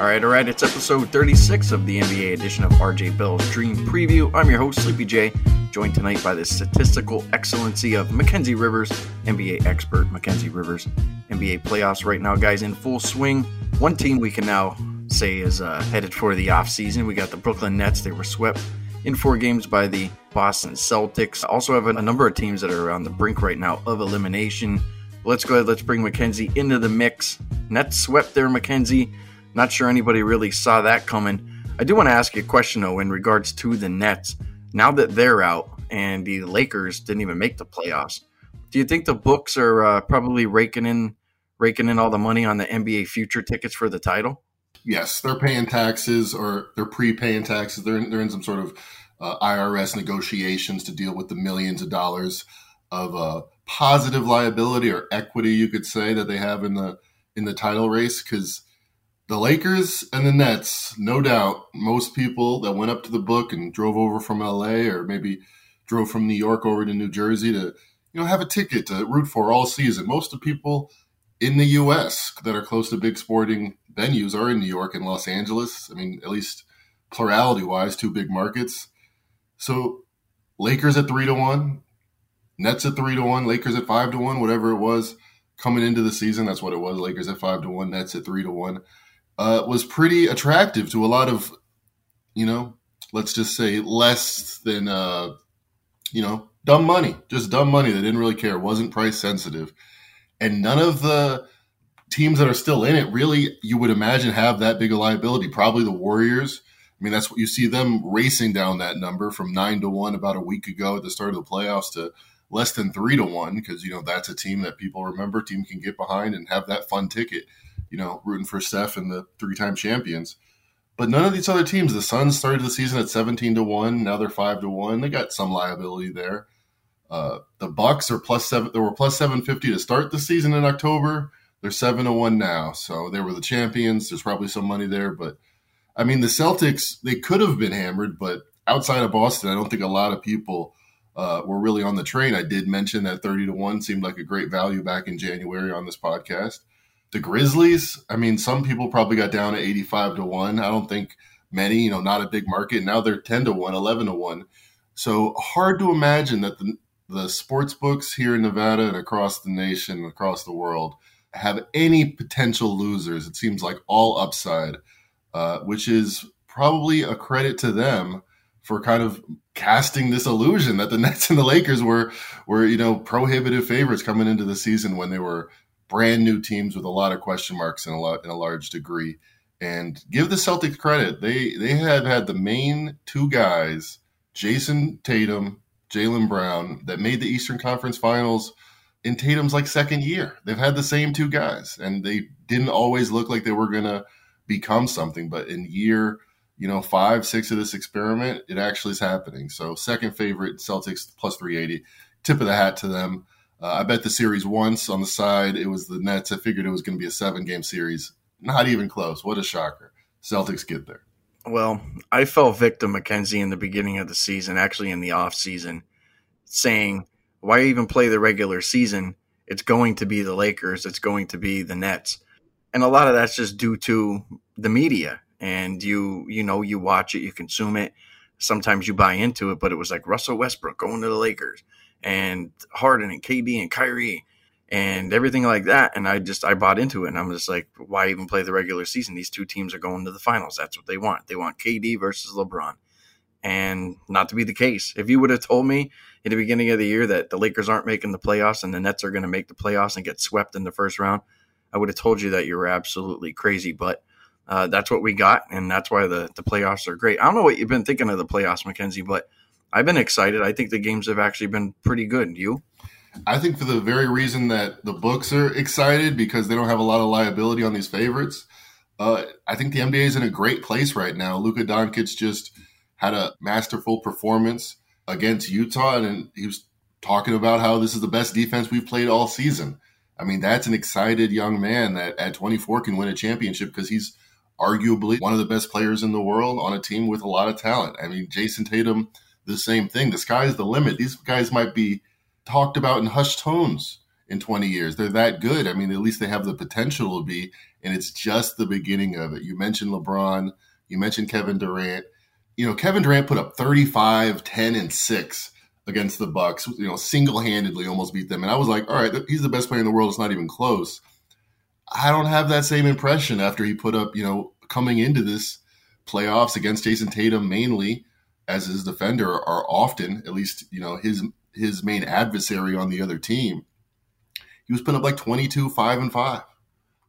All right, all right, it's episode 36 of the NBA edition of RJ Bell's Dream Preview. I'm your host, Sleepy J, joined tonight by the statistical excellency of Mackenzie Rivers, NBA expert Mackenzie Rivers. NBA playoffs right now, guys, in full swing. One team we can now say is uh, headed for the offseason. We got the Brooklyn Nets. They were swept in four games by the Boston Celtics. Also have a number of teams that are on the brink right now of elimination. Let's go ahead. Let's bring Mackenzie into the mix. Nets swept there, Mackenzie. Not sure anybody really saw that coming. I do want to ask you a question though in regards to the Nets. Now that they're out and the Lakers didn't even make the playoffs, do you think the books are uh, probably raking in raking in all the money on the NBA future tickets for the title? Yes, they're paying taxes or they're pre-paying taxes. They're in, they're in some sort of uh, IRS negotiations to deal with the millions of dollars of uh, positive liability or equity, you could say, that they have in the in the title race because the Lakers and the Nets, no doubt, most people that went up to the book and drove over from LA or maybe drove from New York over to New Jersey to, you know, have a ticket to root for all season. Most of the people in the US that are close to big sporting venues are in New York and Los Angeles. I mean, at least plurality wise, two big markets. So Lakers at three to one, Nets at three to one, Lakers at five to one, whatever it was coming into the season. That's what it was. Lakers at five to one, Nets at three to one uh, was pretty attractive to a lot of, you know, let's just say less than, uh, you know, dumb money, just dumb money that didn't really care, wasn't price sensitive. And none of the teams that are still in it really, you would imagine, have that big a liability. Probably the Warriors. I mean, that's what you see them racing down that number from nine to one about a week ago at the start of the playoffs to less than three to one because, you know, that's a team that people remember, team can get behind and have that fun ticket you know, rooting for Steph and the three time champions. But none of these other teams, the Suns started the season at 17 to 1. Now they're 5 to 1. They got some liability there. Uh, the Bucks are plus seven. They were plus 750 to start the season in October. They're 7 to 1 now. So they were the champions. There's probably some money there. But I mean, the Celtics, they could have been hammered, but outside of Boston, I don't think a lot of people uh, were really on the train. I did mention that 30 to 1 seemed like a great value back in January on this podcast. The Grizzlies, I mean, some people probably got down to 85 to 1. I don't think many, you know, not a big market. Now they're 10 to 1, 11 to 1. So hard to imagine that the, the sports books here in Nevada and across the nation, across the world, have any potential losers. It seems like all upside, uh, which is probably a credit to them for kind of casting this illusion that the Nets and the Lakers were were you know prohibitive favorites coming into the season when they were brand new teams with a lot of question marks in a lot in a large degree. And give the Celtics credit; they they have had the main two guys, Jayson Tatum, Jaylen Brown, that made the Eastern Conference Finals in Tatum's like second year. They've had the same two guys, and they didn't always look like they were gonna become something. But in year, you know, five, six of this experiment, it actually is happening. So second favorite Celtics plus three eighty. Tip of the hat to them. Uh, I bet the series once on the side. It was the Nets. I figured it was going to be a seven game series. Not even close. What a shocker. Celtics get there. Well, I fell victim, Mackenzie, in the beginning of the season, actually in the off season, saying, why even play the regular season? It's going to be the Lakers. It's going to be the Nets. And a lot of that's just due to the media. And you, you know, you watch it, you consume it. Sometimes you buy into it, but it was like Russell Westbrook going to the Lakers and Harden and KD and Kyrie and everything like that. And I just I bought into it, and I'm just like, why even play the regular season? These two teams are going to the finals. That's what they want. They want KD versus LeBron, and not to be the case. If you would have told me in the beginning of the year that the Lakers aren't making the playoffs and the Nets are going to make the playoffs and get swept in the first round, I would have told you that you were absolutely crazy. But uh, that's what we got, and that's why the the playoffs are great. I don't know what you've been thinking of the playoffs, Mackenzie, but I've been excited. I think the games have actually been pretty good. You? I think for the very reason that the books are excited because they don't have a lot of liability on these favorites. Uh, I think the NBA is in a great place right now. Luka Doncic just had a masterful performance against Utah, and he was talking about how this is the best defense we've played all season. I mean, that's an excited young man that at 24 can win a championship because he's arguably one of the best players in the world on a team with a lot of talent. I mean, Jayson Tatum – the same thing. The sky's the limit. These guys might be talked about in hushed tones in 20 years. They're that good. I mean, at least they have the potential to be, and it's just the beginning of it. You mentioned LeBron, you mentioned Kevin Durant. You know, Kevin Durant put up 35, 10, and 6 against the Bucks, you know, single-handedly almost beat them. And I was like, all right, he's the best player in the world. It's not even close. I don't have that same impression after he put up, you know, coming into this playoffs against Jayson Tatum mainly as his defender are often, at least, you know, his his main adversary on the other team. He was putting up like 22, 5 and 5.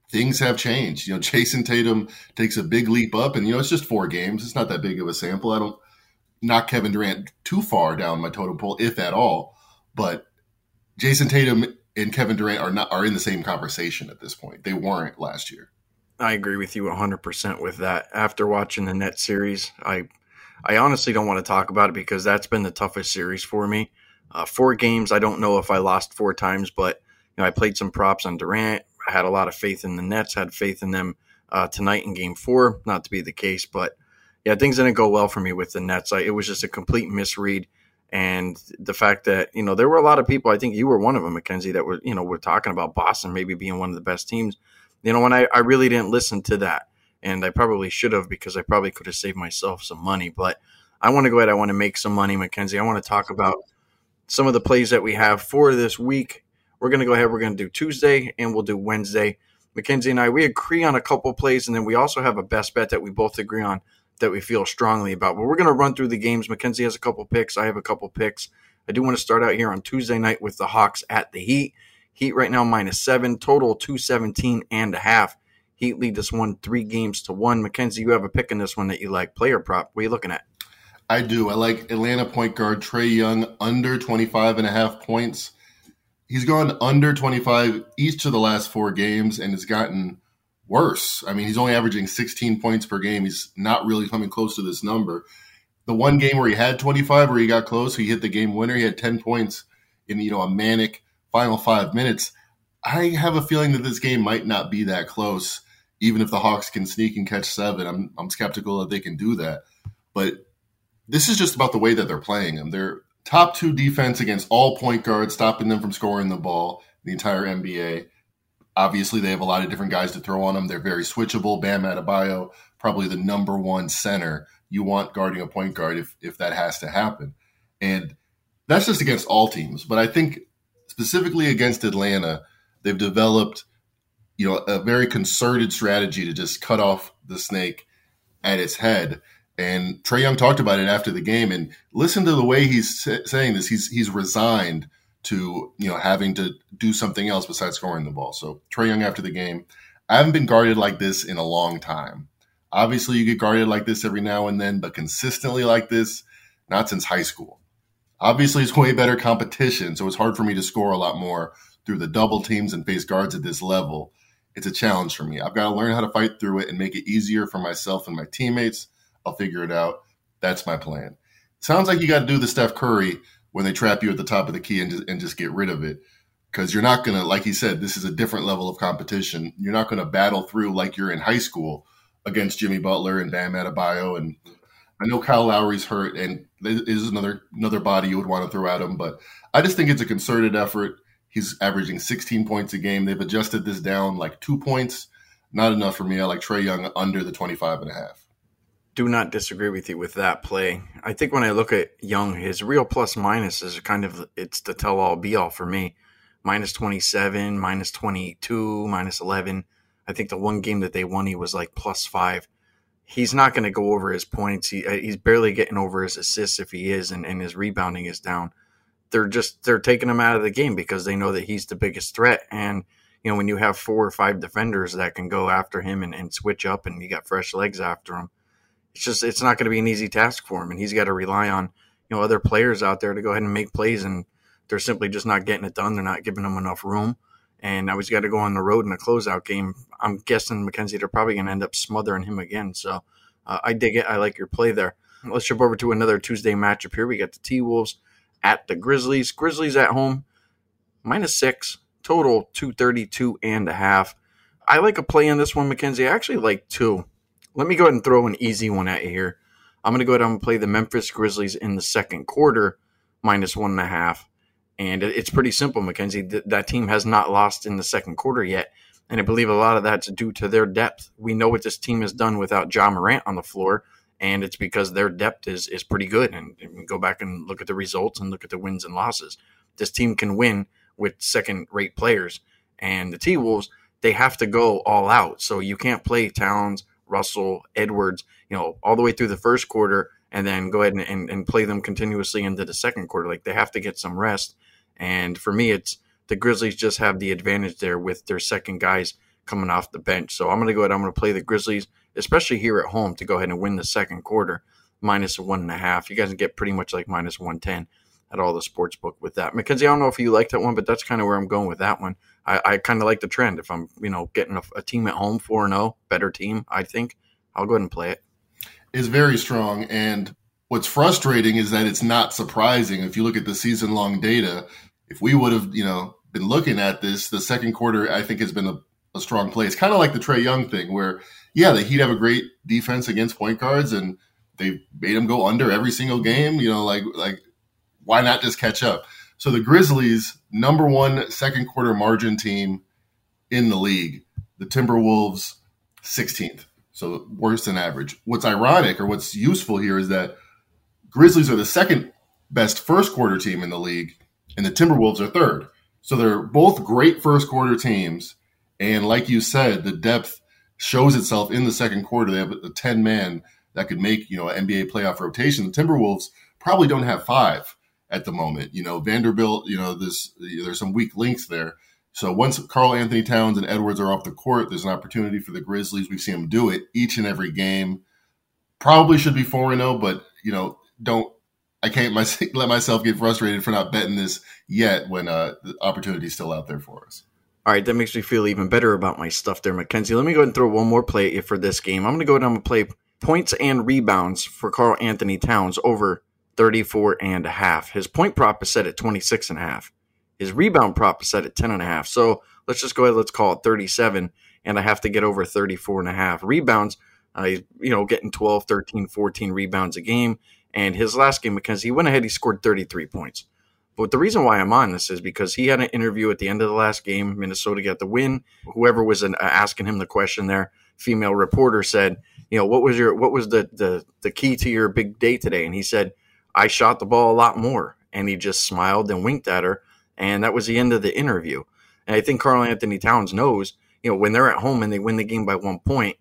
Things have changed. You know, Jayson Tatum takes a big leap up and you know, it's just four games. It's not that big of a sample. I don't knock Kevin Durant too far down my totem pole, if at all. But Jayson Tatum and Kevin Durant are not are in the same conversation at this point. They weren't last year. I agree with you 100% with that. After watching the net series, I I honestly don't want to talk about it because that's been the toughest series for me. Uh, four games, I don't know if I lost four times, but you know, I played some props on Durant. I had a lot of faith in the Nets, had faith in them uh, tonight in game four. Not to be the case, but yeah, things didn't go well for me with the Nets. I, it was just a complete misread. And the fact that, you know, there were a lot of people, I think you were one of them, Mackenzie, that were, you know, were talking about Boston maybe being one of the best teams. You know, when I, I really didn't listen to that. And I probably should have because I probably could have saved myself some money. But I want to go ahead. I want to make some money, Mackenzie. I want to talk about some of the plays that we have for this week. We're going to go ahead. We're going to do Tuesday and we'll do Wednesday. Mackenzie and I, we agree on a couple plays, and then we also have a best bet that we both agree on that we feel strongly about. But we're going to run through the games. Mackenzie has a couple picks. I have a couple picks. I do want to start out here on Tuesday night with the Hawks at the Heat. Heat right now minus seven, total 217 and a half. Heat lead this one three games to one. Mackenzie, you have a pick in this one that you like. Player prop. What are you looking at? I do. I like Atlanta point guard Trae Young under 25 and a half points. He's gone under 25 each of the last four games and has gotten worse. I mean, he's only averaging 16 points per game. He's not really coming close to this number. The one game where he had 25, where he got close, he hit the game winner. He had 10 points in you know a manic final five minutes. I have a feeling that this game might not be that close, even if the Hawks can sneak and catch seven. I'm I'm skeptical that they can do that, but this is just about the way that they're playing them. They're top two defense against all point guards, stopping them from scoring the ball. The entire NBA. Obviously, they have a lot of different guys to throw on them. They're very switchable. Bam Adebayo, probably the number one center you want guarding a point guard if if that has to happen. And that's just against all teams. But I think specifically against Atlanta, they've developed, you know, a very concerted strategy to just cut off the snake at its head. And Trae Young talked about it after the game. And listen to the way he's saying this. He's he's resigned to you know having to do something else besides scoring the ball. So Trae Young after the game, I haven't been guarded like this in a long time. Obviously, you get guarded like this every now and then, but consistently like this, not since high school. Obviously, it's way better competition, so it's hard for me to score a lot more through the double teams and face guards at this level. It's a challenge for me. I've got to learn how to fight through it and make it easier for myself and my teammates. I'll figure it out. That's my plan. Sounds like you got to do the Steph Curry when they trap you at the top of the key and just, and just get rid of it. Because you're not going to, like he said, this is a different level of competition. You're not going to battle through like you're in high school against Jimmy Butler and Bam Adebayo. And I know Kyle Lowry's hurt, and this is another another body you would want to throw at him. But I just think it's a concerted effort. He's averaging 16 points a game. They've adjusted this down like two points. Not enough for me. I like Trae Young under the 25 and a half do not disagree with you with that play. I think when I look at Young, his real plus minus is kind of it's the tell all be all for me. Minus 27, minus 22, minus 11. I think the one game that they won, he was like plus five. He's not going to go over his points. He, uh, he's barely getting over his assists if he is, and, and his rebounding is down. They're just they're taking him out of the game because they know that he's the biggest threat. And you know when you have four or five defenders that can go after him and, and switch up, and you got fresh legs after him it's just it's not going to be an easy task for him, and he's got to rely on you know other players out there to go ahead and make plays, and they're simply just not getting it done. They're not giving him enough room, and now he's got to go on the road in a closeout game. I'm guessing Mackenzie they're probably going to end up smothering him again. So uh, I dig it. I like your play there. Let's jump over to another Tuesday matchup here. We got the T Wolves at the Grizzlies. Grizzlies at home, minus six total, two thirty two and a half. I like a play in this one, Mackenzie. I actually like two let me go ahead and throw an easy one at you here. I'm going to go ahead and play the Memphis Grizzlies in the second quarter, minus one and a half. And it's pretty simple, Mackenzie. That team has not lost in the second quarter yet. And I believe a lot of that's due to their depth. We know what this team has done without Ja Morant on the floor, and it's because their depth is is pretty good. And, and go back and look at the results and look at the wins and losses. This team can win with second rate players. And the T Wolves, they have to go all out. So you can't play Towns, Russell, Edwards, you know, all the way through the first quarter and then go ahead and, and, and play them continuously into the second quarter. Like they have to get some rest. And for me, it's the Grizzlies just have the advantage there with their second guys coming off the bench. So I'm going to go ahead. I'm going to play the Grizzlies, especially here at home, to go ahead and win the second quarter, minus one and a half. You guys can get pretty much like minus 110 at all the sports book with that. Mackenzie, I don't know if you like that one, but that's kind of where I'm going with that one. I, I kind of like the trend. If I'm, you know, getting a, a team at home 4 0, better team, I think, I'll go ahead and play it. it. Is very strong. And what's frustrating is that it's not surprising. If you look at the season long data, if we would have, you know, been looking at this, the second quarter, I think, has been a, a strong play. It's kind of like the Trae Young thing where, yeah, the Heat have a great defense against point guards and they made them go under every single game. You know, like, like, why not just catch up? So the Grizzlies, number one second quarter margin team in the league. The Timberwolves, 16th. So worse than average. What's ironic or what's useful here is that Grizzlies are the second best first quarter team in the league, and the Timberwolves are third. So they're both great first quarter teams. And like you said, the depth shows itself in the second quarter. They have a 10 man that could make, you know, an NBA playoff rotation. The Timberwolves probably don't have five at the moment. You know, Vanderbilt, you know, this there's some weak links there. So once Karl-Anthony Towns and Edwards are off the court, there's an opportunity for the Grizzlies. We've seen them do it each and every game. Probably should be 4 0, but, you know, don't I can't my, let myself get frustrated for not betting this yet when uh, the opportunity is still out there for us. All right, that makes me feel even better about my stuff there, Mackenzie. Let me go ahead and throw one more play for this game. I'm going to go ahead and play points and rebounds for Karl-Anthony Towns over 34 and a half. His point prop is set at 26 and a half. His rebound prop is set at 10 and a half. So let's just go ahead, let's call it 37, and I have to get over 34 and a half. Rebounds, uh, you know, getting 12, 13, 14 rebounds a game. And his last game, Mackenzie, he went ahead, he scored 33 points. But the reason why I'm on this is because he had an interview at the end of the last game. Minnesota got the win. Whoever was an, uh, asking him the question there, female reporter said, "You know, what was your what was the the the key to your big day today?" And he said, "I shot the ball a lot more." And he just smiled and winked at her, and that was the end of the interview. And I think Karl-Anthony Towns knows, you know, when they're at home and they win the game by one point,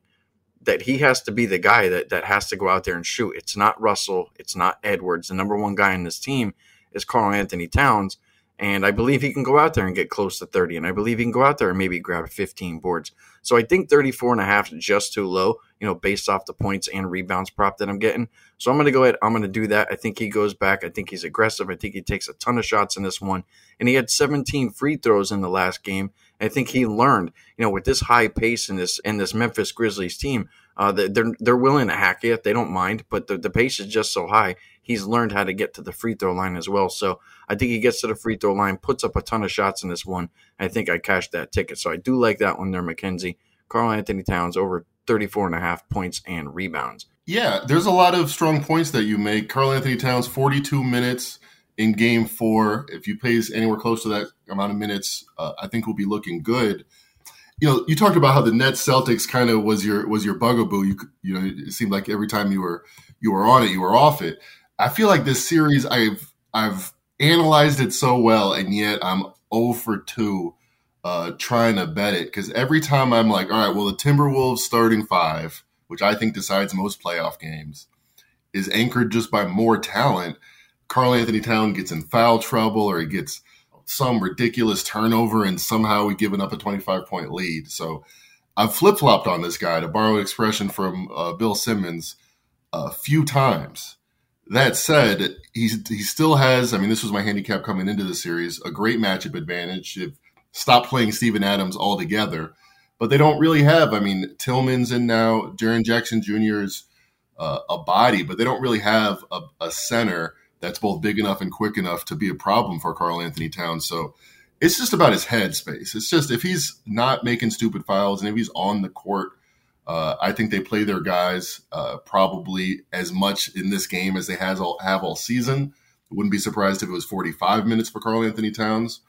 that he has to be the guy that that has to go out there and shoot. It's not Russell, it's not Edwards. The number one guy in this team is Karl-Anthony Towns, and I believe he can go out there and get close to 30 and I believe he can go out there and maybe grab 15 boards. So I think 34 and a half is just too low, you know, based off the points and rebounds prop that I'm getting. So I'm going to go ahead, I'm going to do that. I think he goes back. I think he's aggressive. I think he takes a ton of shots in this one. And he had 17 free throws in the last game. I think he learned, you know, with this high pace in this in this Memphis Grizzlies team, uh, they're they're willing to hack it. They don't mind, but the, the pace is just so high. He's learned how to get to the free throw line as well. So I think he gets to the free throw line, puts up a ton of shots in this one. I think I cashed that ticket. So I do like that one there, Mackenzie. Karl-Anthony Towns over 34 and a half points and rebounds. Yeah, there's a lot of strong points that you make. Karl-Anthony Towns, 42 minutes in game four. If you plays anywhere close to that amount of minutes, uh, I think we'll be looking good. You know, you talked about how the Nets Celtics kind of was your was your bugaboo. You you know, it seemed like every time you were you were on it, you were off it. I feel like this series, I've I've analyzed it so well, and yet I'm 0 for 2 uh, trying to bet it because every time I'm like, all right, well, the Timberwolves starting five, which I think decides most playoff games, is anchored just by more talent. Karl-Anthony Town gets in foul trouble or he gets some ridiculous turnover and somehow we've given up a 25 point lead. So I've flip flopped on this guy to borrow an expression from uh, Bill Simmons a few times. That said, he's, he still has, I mean, this was my handicap coming into the series, a great matchup advantage. If stop playing Steven Adams altogether, but they don't really have, I mean, Tillman's in now, Jaren Jackson Jr. is uh, a body, but they don't really have a, a center that's both big enough and quick enough to be a problem for Karl-Anthony Towns. So it's just about his head space. It's just if he's not making stupid fouls and if he's on the court, uh, I think they play their guys uh, probably as much in this game as they has all, have all season. Wouldn't be surprised if it was 45 minutes for Karl-Anthony Towns.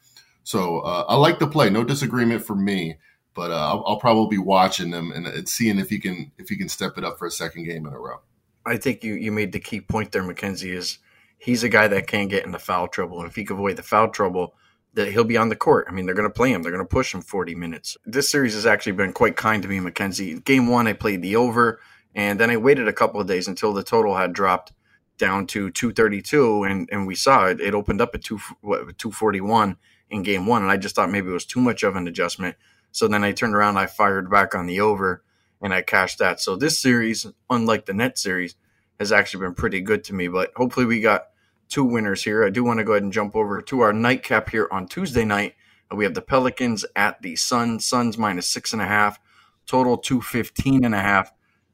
So uh, I like the play. No disagreement for me, but uh, I'll, I'll, probably be watching them and, and, seeing if he can if he can step it up for a second game in a row. I think you you made the key point there, Mackenzie. Is he's a guy that can get into foul trouble, and if he can avoid the foul trouble, that he'll be on the court. I mean, they're going to play him. They're going to push him 40 minutes. This series has actually been quite kind to me, Mackenzie. Game one, I played the over, and then I waited a couple of days until the total had dropped down to 232, and, and we saw it. It opened up at 2, what, 241 in game one, and I just thought maybe it was too much of an adjustment. So then I turned around, I fired back on the over, and I cashed that. So this series, unlike the net series, has actually been pretty good to me. But hopefully, we got two winners here. I do want to go ahead and jump over to our nightcap here on Tuesday night. We have the Pelicans at the Suns. Suns minus six and a half, total 215 and a half.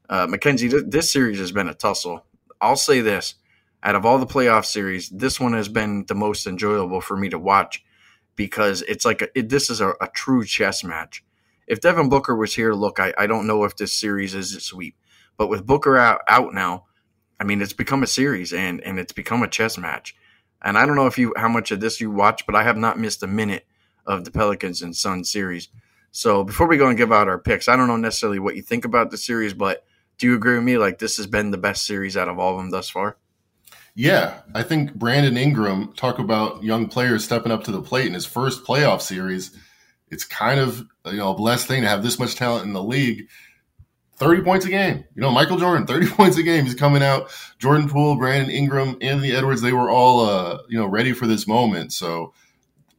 Uh, Mackenzie, th- this series has been a tussle. I'll say this out of all the playoff series, this one has been the most enjoyable for me to watch because it's like a, it, this is a, a, true chess match. If Devin Booker was here, look, I, I don't know if this series is a sweep, but with Booker out, out now, I mean, it's become a series and and it's become a chess match. And I don't know if you how much of this you watch, but I have not missed a minute of the Pelicans and Suns series. So before we go and give out our picks, I don't know necessarily what you think about the series, but do you agree with me? Like this has been the best series out of all of them thus far. Yeah, I think Brandon Ingram talk about young players stepping up to the plate in his first playoff series. It's kind of you know a blessed thing to have this much talent in the league 30 points a game. You know, Michael Jordan, 30 points a game. He's coming out. Jordan Poole, Brandon Ingram, Anthony Edwards, they were all uh, you know, ready for this moment. So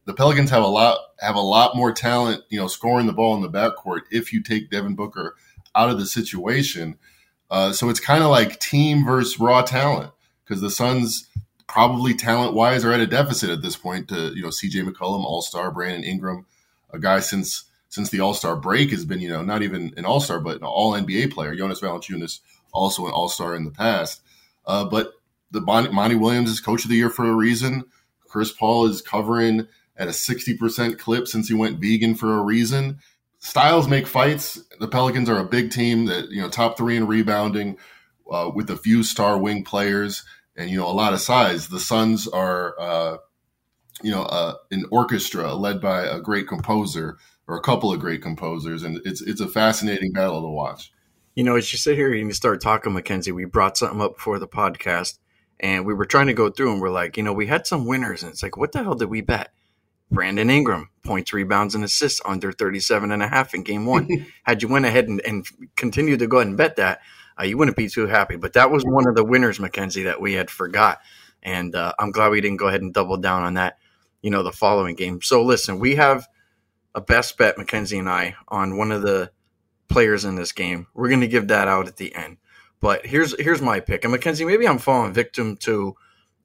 the Pelicans have a lot have a lot more talent, you know, scoring the ball in the backcourt if you take Devin Booker out of the situation. Uh, so it's kind of like team versus raw talent because the Suns probably talent wise are at a deficit at this point to, you know, CJ McCollum, all star, Brandon Ingram, a guy since since the All Star break has been, you know, not even an All Star, but an All NBA player. Jonas Valanciunas, also an All Star in the past. Uh, but the Bon- Monty Williams is Coach of the Year for a reason. Chris Paul is covering at a sixty percent clip since he went vegan for a reason. Styles make fights. The Pelicans are a big team that you know top three in rebounding, uh, with a few star wing players and you know a lot of size. The Suns are. Uh, you know, uh, an orchestra led by a great composer or a couple of great composers, and it's it's a fascinating battle to watch. You know, as you sit here and you start talking, Mackenzie, we brought something up before the podcast, and we were trying to go through, and we're like, you know, we had some winners, and it's like, what the hell did we bet? Brandon Ingram, points, rebounds, and assists under 37 and a half in game one. Had you went ahead and, and continued to go ahead and bet that, uh, you wouldn't be too happy. But that was one of the winners, Mackenzie, that we had forgot. And uh, I'm glad we didn't go ahead and double down on that, you know, the following game. So listen, we have – a best bet, Mackenzie and I, on one of the players in this game. We're going to give that out at the end. But here's here's my pick. And Mackenzie, maybe I'm falling victim to,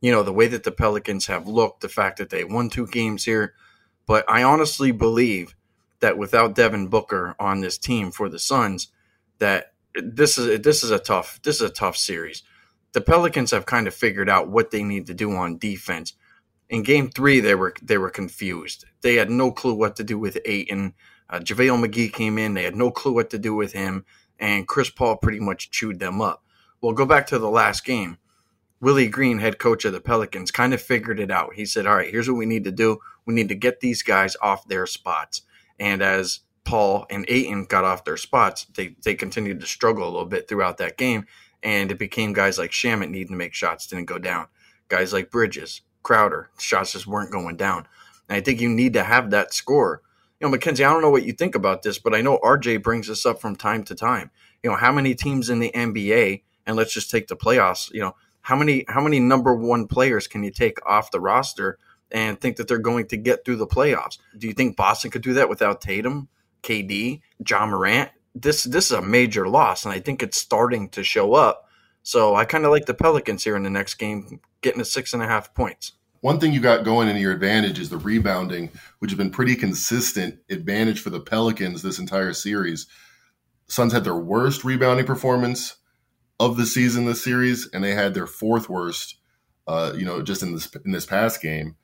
you know, the way that the Pelicans have looked, the fact that they won two games here. But I honestly believe that without Devin Booker on this team for the Suns, that this is this is a tough this is a tough series. The Pelicans have kind of figured out what they need to do on defense in game three they were they were confused. They had no clue what to do with Ayton. Uh, JaVale McGee came in, they had no clue what to do with him, and Chris Paul pretty much chewed them up. Well, go back to the last game. Willie Green, head coach of the Pelicans, kind of figured it out. He said, All right, here's what we need to do. We need to get these guys off their spots. And as Paul and Ayton got off their spots, they, they continued to struggle a little bit throughout that game. And it became guys like Shamet needing to make shots, didn't go down. Guys like Bridges, Crowder. Shots just weren't going down. And I think you need to have that score. You know, Mackenzie, I don't know what you think about this, but I know RJ brings this up from time to time. You know, how many teams in the NBA, and let's just take the playoffs, you know, how many how many number one players can you take off the roster and think that they're going to get through the playoffs? Do you think Boston could do that without Tatum, KD, Ja Morant? This this is a major loss, and I think it's starting to show up. So I kind of like the Pelicans here in the next game getting to six and a half points. One thing you got going in your advantage is the rebounding, which has been pretty consistent advantage for the Pelicans this entire series. Suns had their worst rebounding performance of the season this series, and they had their fourth worst, uh, you know, just in this in this past game.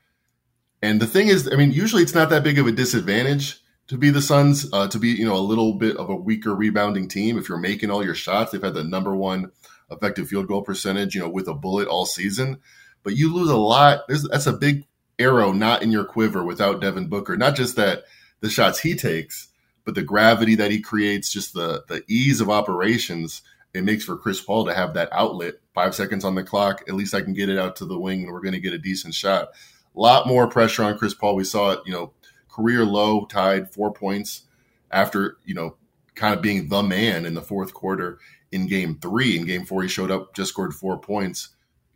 And the thing is, I mean, usually it's not that big of a disadvantage to be the Suns, uh, to be you know a little bit of a weaker rebounding team if you're making all your shots. They've had the number one effective field goal percentage, you know, with a bullet all season. but you lose a lot. There's, that's a big arrow not in your quiver without Devin Booker. Not just that the shots he takes, but the gravity that he creates, just the the ease of operations it makes for Chris Paul to have that outlet. Five seconds on the clock, at least I can get it out to the wing, and we're going to get a decent shot. A lot more pressure on Chris Paul. We saw it, you know, career low, tied four points after you know kind of being the man in the fourth quarter in Game Three. In Game Four, he showed up, just scored four points.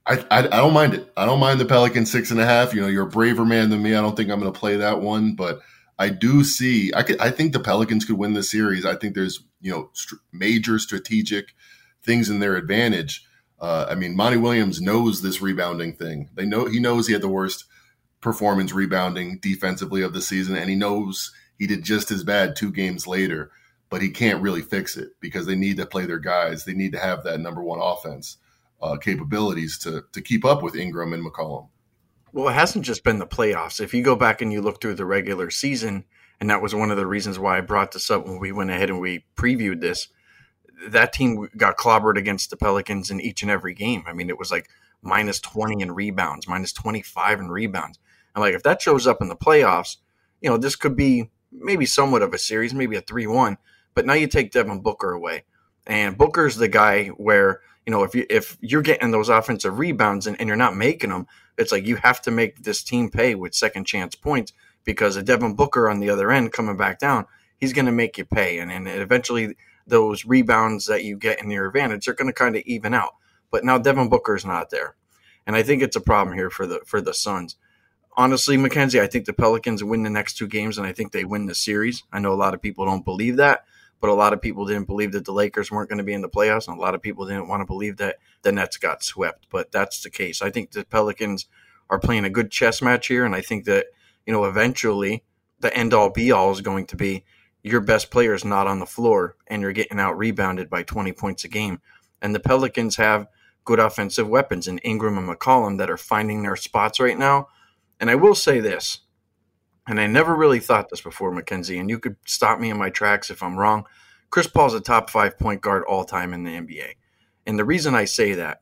I, I, I don't mind it. I don't mind the Pelicans six and a half. You know, you're a braver man than me. I don't think I'm going to play that one, but I do see. I could, I think the Pelicans could win the series. I think there's you know st- major strategic things in their advantage. Uh, I mean, Monty Williams knows this rebounding thing. They know he knows he had the worst performance rebounding defensively of the season, and he knows he did just as bad two games later. But he can't really fix it because they need to play their guys. They need to have that number one offense uh, capabilities to to keep up with Ingram and McCollum. Well, it hasn't just been the playoffs. If you go back and you look through the regular season, and that was one of the reasons why I brought this up when we went ahead and we previewed this. That team got clobbered against the Pelicans in each and every game. I mean, it was like minus 20 in rebounds, minus 25 in rebounds. And like, if that shows up in the playoffs, you know, this could be maybe somewhat of a series, maybe a 3 1. But now you take Devin Booker away. And Booker's the guy where, you know, if you if you're getting those offensive rebounds and, and you're not making them, it's like you have to make this team pay with second chance points because a Devin Booker on the other end coming back down, he's going to make you pay. And, and eventually those rebounds that you get in your advantage are going to kind of even out. But now Devin Booker is not there. And I think it's a problem here for the for the Suns. Honestly, Mackenzie, I think the Pelicans win the next two games and I think they win the series. I know a lot of people don't believe that, but a lot of people didn't believe that the Lakers weren't going to be in the playoffs, and a lot of people didn't want to believe that the Nets got swept. But that's the case. I think the Pelicans are playing a good chess match here, and I think that you know eventually the end all be all is going to be your best player is not on the floor, and you're getting out rebounded by 20 points a game. And the Pelicans have good offensive weapons in Ingram and McCollum that are finding their spots right now. And I will say this and I never really thought this before, Mackenzie, and you could stop me in my tracks if I'm wrong. Chris Paul's a top five point guard all time in the NBA. And the reason I say that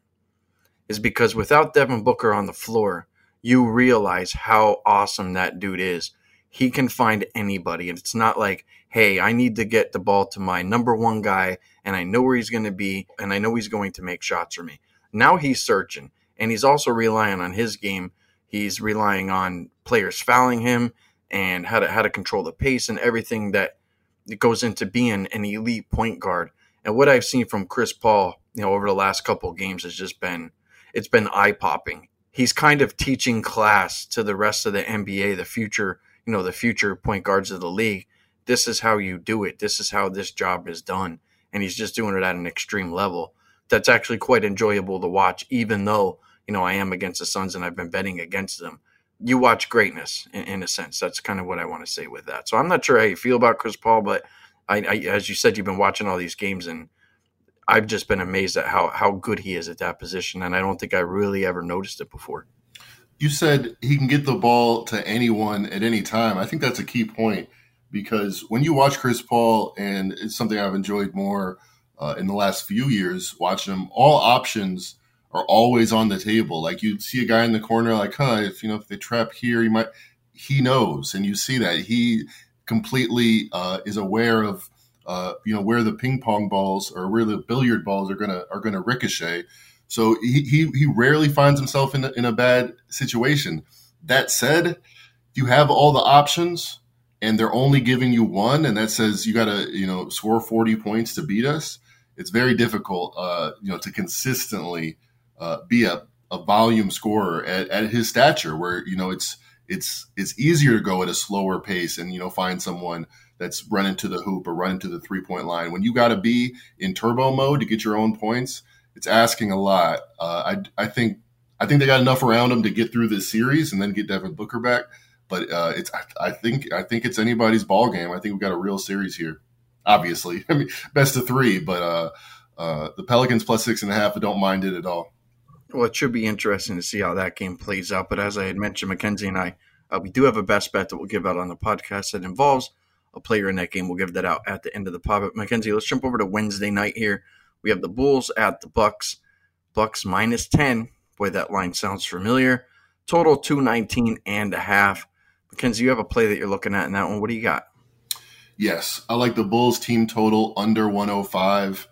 is because without Devin Booker on the floor, you realize how awesome that dude is. He can find anybody. And it's not like, hey, I need to get the ball to my number one guy, and I know where he's going to be, and I know he's going to make shots for me. Now he's searching, and he's also relying on his game. He's relying on players fouling him and how to how to control the pace and everything that goes into being an elite point guard. And what I've seen from Chris Paul, you know, over the last couple of games has just been it's been eye popping. He's kind of teaching class to the rest of the NBA, the future, you know, the future point guards of the league. This is how you do it. This is how this job is done. And he's just doing it at an extreme level. That's actually quite enjoyable to watch, even though, you know, I am against the Suns and I've been betting against them you watch greatness in, in, a sense. That's kind of what I want to say with that. So I'm not sure how you feel about Chris Paul, but I, I, as you said, you've been watching all these games, and I've just been amazed at how how good he is at that position, and I don't think I really ever noticed it before. You said he can get the ball to anyone at any time. I think that's a key point because when you watch Chris Paul, and it's something I've enjoyed more uh, in the last few years watching him, all options are always on the table. Like you see a guy in the corner, like, huh, if you know if they trap here, he might. He knows, and you see that he completely uh, is aware of uh, you know where the ping pong balls or where the billiard balls are gonna are gonna ricochet. So he he, he rarely finds himself in a, in a bad situation. That said, you have all the options and they're only giving you one, and that says you got to you know score forty points to beat us. It's very difficult, uh, you know, to consistently uh, be a, a volume scorer at, at his stature, where you know it's it's it's easier to go at a slower pace and you know find someone that's running to the hoop or running to the three point line. When you got to be in turbo mode to get your own points, it's asking a lot. Uh, I I think I think they got enough around them to get through this series and then get Devin Booker back. But uh, it's I, I, think I think it's anybody's ball game. I think we've got a real series here. Obviously, I mean best of three, but uh, uh the Pelicans plus six and a half. I don't mind it at all. Well, it should be interesting to see how that game plays out. But as I had mentioned, Mackenzie and I, uh, we do have a best bet that we'll give out on the podcast that involves a player in that game. We'll give that out at the end of the pod. But Mackenzie, let's jump over to Wednesday night here. We have the Bulls at the Bucks. Bucks minus ten. Boy, that line sounds familiar. Total 219 and a half. Mackenzie, you have a play that you're looking at in that one. What do you got? Yes, I like the Bulls team total under 105.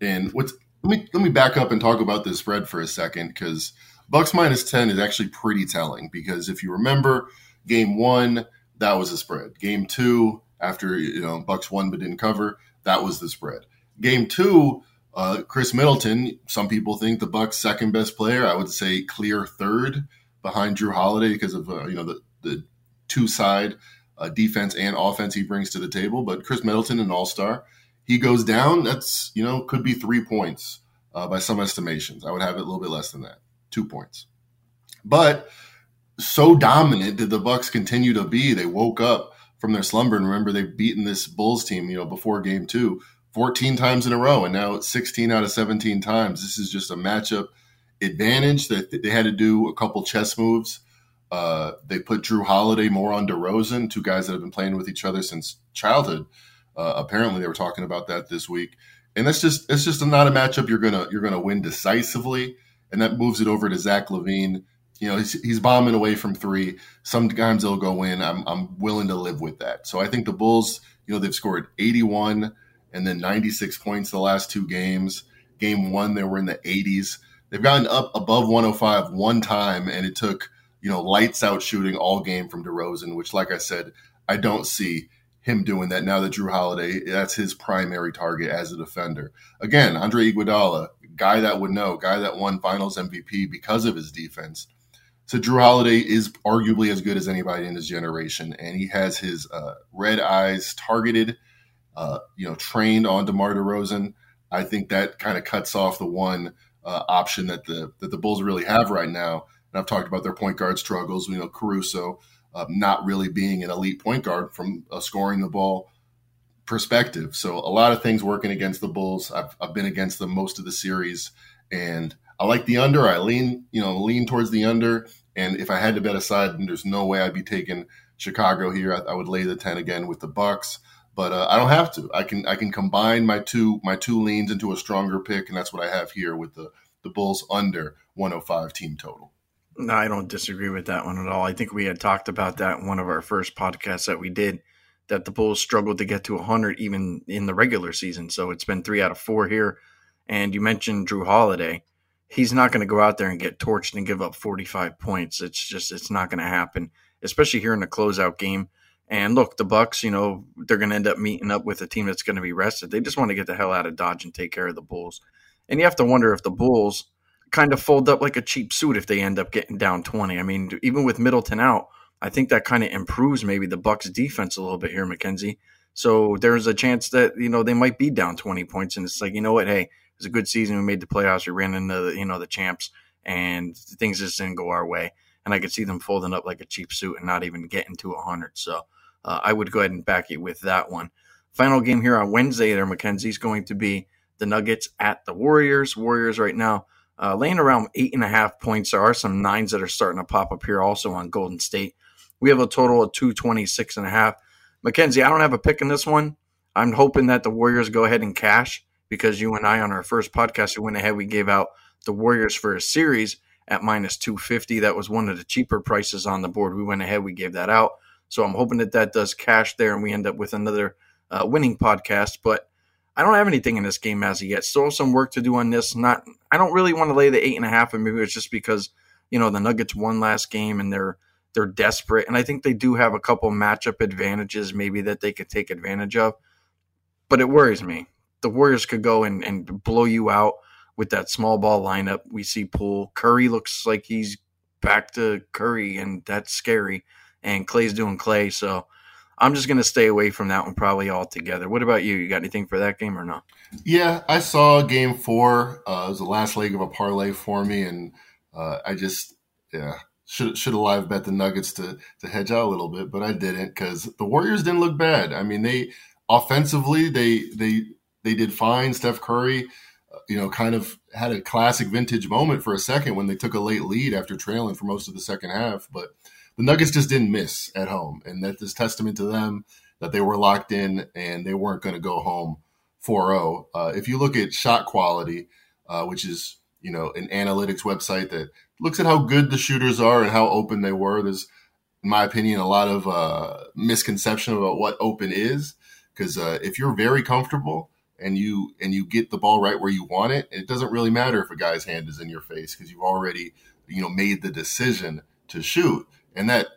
And what's let me let me back up and talk about this spread for a second because Bucks minus 10 is actually pretty telling because if you remember game 1 that was a spread. Game 2 after you know Bucks won but didn't cover, that was the spread. Game 2 uh, Khris Middleton, some people think the Bucks' second best player. I would say clear third behind Jrue Holiday because of uh, you know the the two side uh, defense and offense he brings to the table. But Khris Middleton, an All Star, he goes down. That's you know could be three points uh, by some estimations. I would have it a little bit less than that, two points. But so dominant did the Bucks continue to be. They woke up from their slumber and remember they've beaten this Bulls team, you know, before game two 14 times in a row, and now 16 out of 17 times. This is just a matchup advantage that they had to do a couple chess moves. Uh, they put Jrue Holiday more on DeRozan, two guys that have been playing with each other since childhood. Uh, apparently, they were talking about that this week, and that's just it's just not a matchup you're gonna you're gonna win decisively, and that moves it over to Zach LaVine. You know, he's, he's bombing away from three. Sometimes they'll go in. I'm I'm willing to live with that. So I think the Bulls, you know, they've scored 81 and then 96 points the last two games. Game one, they were in the 80s. They've gotten up above 105 one time, and it took you know lights out shooting all game from DeRozan, which, like I said, I don't see him doing that now that Jrue Holiday that's his primary target as a defender. Again, Andre Iguodala, guy that would know, guy that won Finals MVP because of his defense. So Jrue Holiday is arguably as good as anybody in his generation, and he has his uh, red eyes targeted uh, you know, trained on DeMar DeRozan, I think that kind of cuts off the one uh, option that the that the Bulls really have right now. And I've talked about their point guard struggles. You know, Caruso uh, not really being an elite point guard from a scoring the ball perspective. So a lot of things working against the Bulls. I've, I've been against them most of the series, and I like the under. I lean, you know, lean towards the under. And if I had to bet a side, there's no way I'd be taking Chicago here. I, I would lay the ten again with the Bucks but uh, I don't have to. I can I can combine my two my two leans into a stronger pick, and that's what I have here with the the Bulls under 105 team total. No, I don't disagree with that one at all. I think we had talked about that in one of our first podcasts that we did that the Bulls struggled to get to 100 even in the regular season. So it's been three out of four here. And you mentioned Jrue Holiday. He's not going to go out there and get torched and give up 45 points. It's just, it's not going to happen, especially here in the closeout game. And look, the Bucks, you know, they're going to end up meeting up with a team that's going to be rested. They just want to get the hell out of Dodge and take care of the Bulls. And you have to wonder if the Bulls kind of fold up like a cheap suit if they end up getting down 20. I mean, even with Middleton out, I think that kind of improves maybe the Bucks defense a little bit here, Mackenzie. So there's a chance that, you know, they might be down 20 points and it's like, you know what, hey, it's a good season. We made the playoffs. We ran into the, you know, the champs and things just didn't go our way. And I could see them folding up like a cheap suit and not even getting to 100. So uh, I would go ahead and back you with that one. Final game here on Wednesday there, Mackenzie's going to be the Nuggets at the Warriors. Warriors right now uh, laying around eight and a half points. There are some nines that are starting to pop up here also on Golden State. We have a total of 226 and a half. Mackenzie, I don't have a pick in this one. I'm hoping that the Warriors go ahead and cash because you and I on our first podcast we went ahead we gave out the Warriors for a series at minus 250. That was one of the cheaper prices on the board. We went ahead we gave that out. So I'm hoping that that does cash there and we end up with another uh, winning podcast. But I don't have anything in this game as of yet. Still some work to do on this. Not I don't really want to lay the eight and a half, and maybe it's just because you know the Nuggets won last game and they're they're desperate, and I think they do have a couple matchup advantages maybe that they could take advantage of. But it worries me. The Warriors could go and, and blow you out with that small ball lineup. We see Poole Curry looks like he's back to Curry, and that's scary and Clay's doing Clay. So I'm just going to stay away from that one probably altogether. What about you? You got anything for that game or not? Yeah, I saw game four. Uh, it was the last leg of a parlay for me, and uh, I just yeah should should have live bet the Nuggets to to hedge out a little bit, but I didn't because the Warriors didn't look bad. I mean, they offensively they they they did fine. Steph Curry, uh, you know, kind of had a classic vintage moment for a second when they took a late lead after trailing for most of the second half, but the Nuggets just didn't miss at home, and that is testament to them that they were locked in and they weren't going to go home 4-0. Uh, if you look at shot quality, uh, which is you know, an analytics website that looks at how good the shooters are and how open they were. There's, in my opinion, a lot of uh, misconception about what open is. Because uh, if you're very comfortable and you and you get the ball right where you want it, it doesn't really matter if a guy's hand is in your face because you've already, you know, made the decision to shoot. And that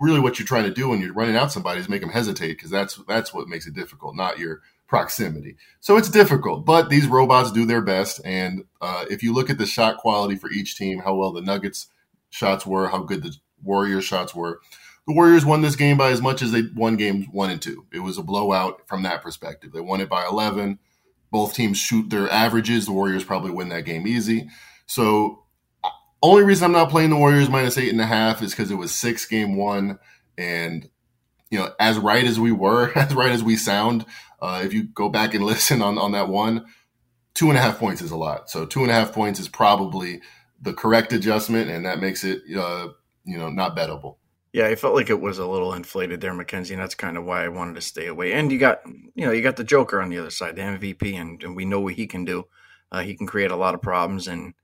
really what you're trying to do when you're running out somebody is make them hesitate because that's that's what makes it difficult, not your proximity. So it's difficult, but these robots do their best. And uh, if you look at the shot quality for each team, how well the Nuggets shots were, how good the Warriors shots were, the Warriors won this game by as much as they won games one and two. It was a blowout from that perspective. They won it by 11. Both teams shoot their averages. The Warriors probably win that game easy. So only reason I'm not playing the Warriors minus eight and a half is because it was six game one. And, you know, as right as we were, as right as we sound, uh, if you go back and listen on, on that one, two and a half points is a lot. So two and a half points is probably the correct adjustment, and that makes it, uh, you know, not bettable. Yeah, I felt like it was a little inflated there, Mackenzie, and that's kind of why I wanted to stay away. And you got, you know, you got the Joker on the other side, the MVP, and, and we know what he can do. Uh, he can create a lot of problems, and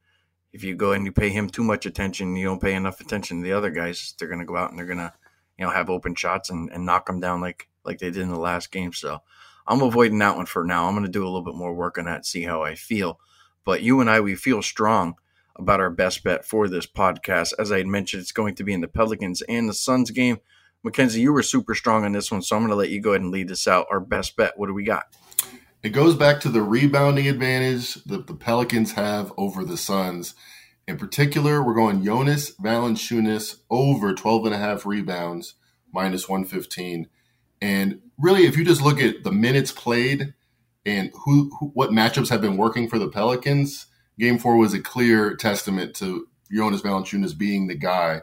if you go and you pay him too much attention, you don't pay enough attention to the other guys, they're going to go out and they're going to, you know, have open shots and, and knock them down like like they did in the last game. So I'm avoiding that one for now. I'm going to do a little bit more work on that, see how I feel. But you and I, we feel strong about our best bet for this podcast. As I had mentioned, it's going to be in the Pelicans and the Suns game. Mackenzie, you were super strong on this one, so I'm going to let you go ahead and lead this out. Our best bet, what do we got? It goes back to the rebounding advantage that the Pelicans have over the Suns. In particular, we're going Jonas Valanciunas over 12 and a half rebounds, minus 115. And really, if you just look at the minutes played and who, who what matchups have been working for the Pelicans, game four was a clear testament to Jonas Valanciunas being the guy.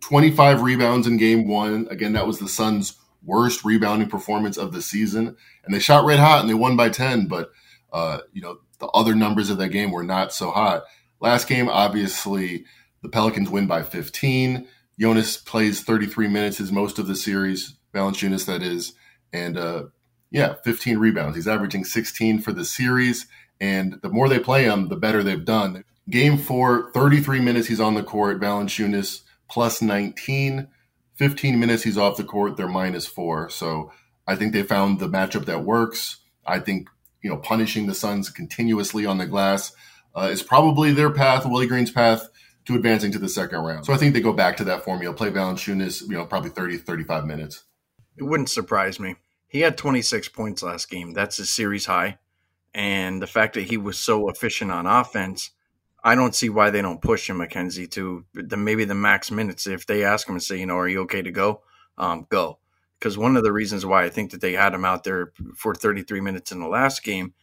25 rebounds in game one. Again, that was the Suns' worst rebounding performance of the season. And they shot red hot and they won by 10, but uh, you know, the other numbers of that game were not so hot. Last game, obviously, the Pelicans win by 15. Jonas plays 33 minutes, is most of the series. Valanciunas, that is, and uh, yeah, 15 rebounds. He's averaging 16 for the series, and the more they play him, the better they've done. Game four, 33 minutes he's on the court. Valanciunas plus 19. 15 minutes he's off the court, they're minus four. So I think they found the matchup that works. I think, you know, punishing the Suns continuously on the glass uh, is probably their path, Willie Green's path to advancing to the second round. So I think they go back to that formula, play Valanciunas, you know, probably 30, 35 minutes. It wouldn't surprise me. He had 26 points last game. That's his series high. And the fact that he was so efficient on offense – I don't see why they don't push him, Mackenzie, to the maybe the max minutes. If they ask him and say, you know, are you okay to go? Um, go. Because one of the reasons why I think that they had him out there for 33 minutes in the last game,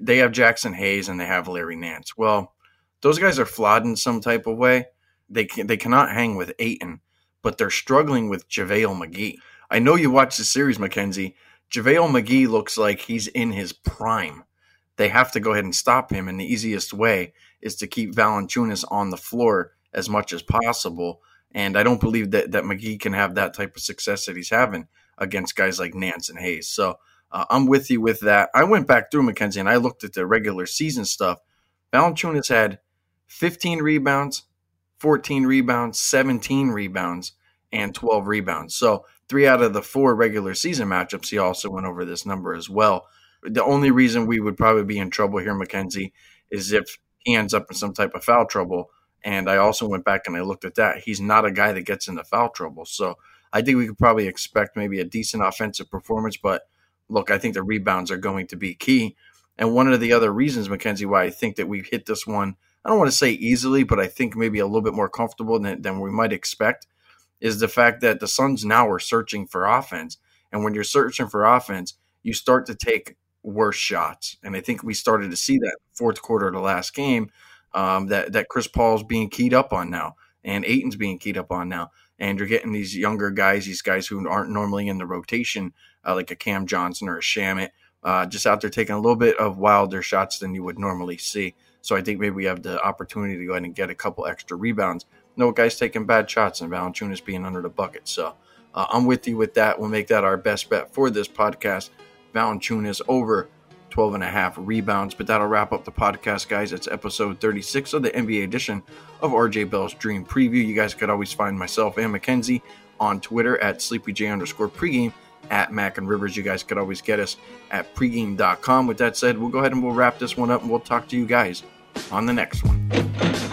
they have Jaxson Hayes and they have Larry Nance. Well, those guys are flawed in some type of way. They can, they cannot hang with Ayton, but they're struggling with JaVale McGee. I know you watched the series, Mackenzie. JaVale McGee looks like he's in his prime. They have to go ahead and stop him, and the easiest way is to keep Valanciunas on the floor as much as possible. And I don't believe that, that McGee can have that type of success that he's having against guys like Nance and Hayes. So uh, I'm with you with that. I went back through Mackenzie and I looked at the regular season stuff. Valanciunas had 15 rebounds, 14 rebounds, 17 rebounds, and 12 rebounds. So three out of the four regular season matchups, he also went over this number as well. The only reason we would probably be in trouble here, Mackenzie, is if he ends up in some type of foul trouble. And I also went back and I looked at that. He's not a guy that gets into foul trouble. So I think we could probably expect maybe a decent offensive performance. But look, I think the rebounds are going to be key. And one of the other reasons, Mackenzie, why I think that we've hit this one, I don't want to say easily, but I think maybe a little bit more comfortable than, than we might expect, is the fact that the Suns now are searching for offense. And when you're searching for offense, you start to take worse shots. And I think we started to see that fourth quarter of the last game um, that that Chris Paul's being keyed up on now, and Ayton's being keyed up on now, and you're getting these younger guys, these guys who aren't normally in the rotation, uh, like a Cam Johnson or a Shamet, uh, just out there taking a little bit of wilder shots than you would normally see. So I think maybe we have the opportunity to go ahead and get a couple extra rebounds. No guys taking bad shots and Valanciunas being under the bucket. So uh, I'm with you with that. We'll make that our best bet for this podcast. Valanciunas over 12 and a half rebounds. But that'll wrap up the podcast, guys. It's episode 36 of the NBA edition of RJ Bell's Dream Preview. You guys could always find myself and Mackenzie on Twitter at sleepyj underscore pregame at Mackenzie Rivers. You guys could always get us at pregame.com. With that said, we'll go ahead and we'll wrap this one up and we'll talk to you guys on the next one.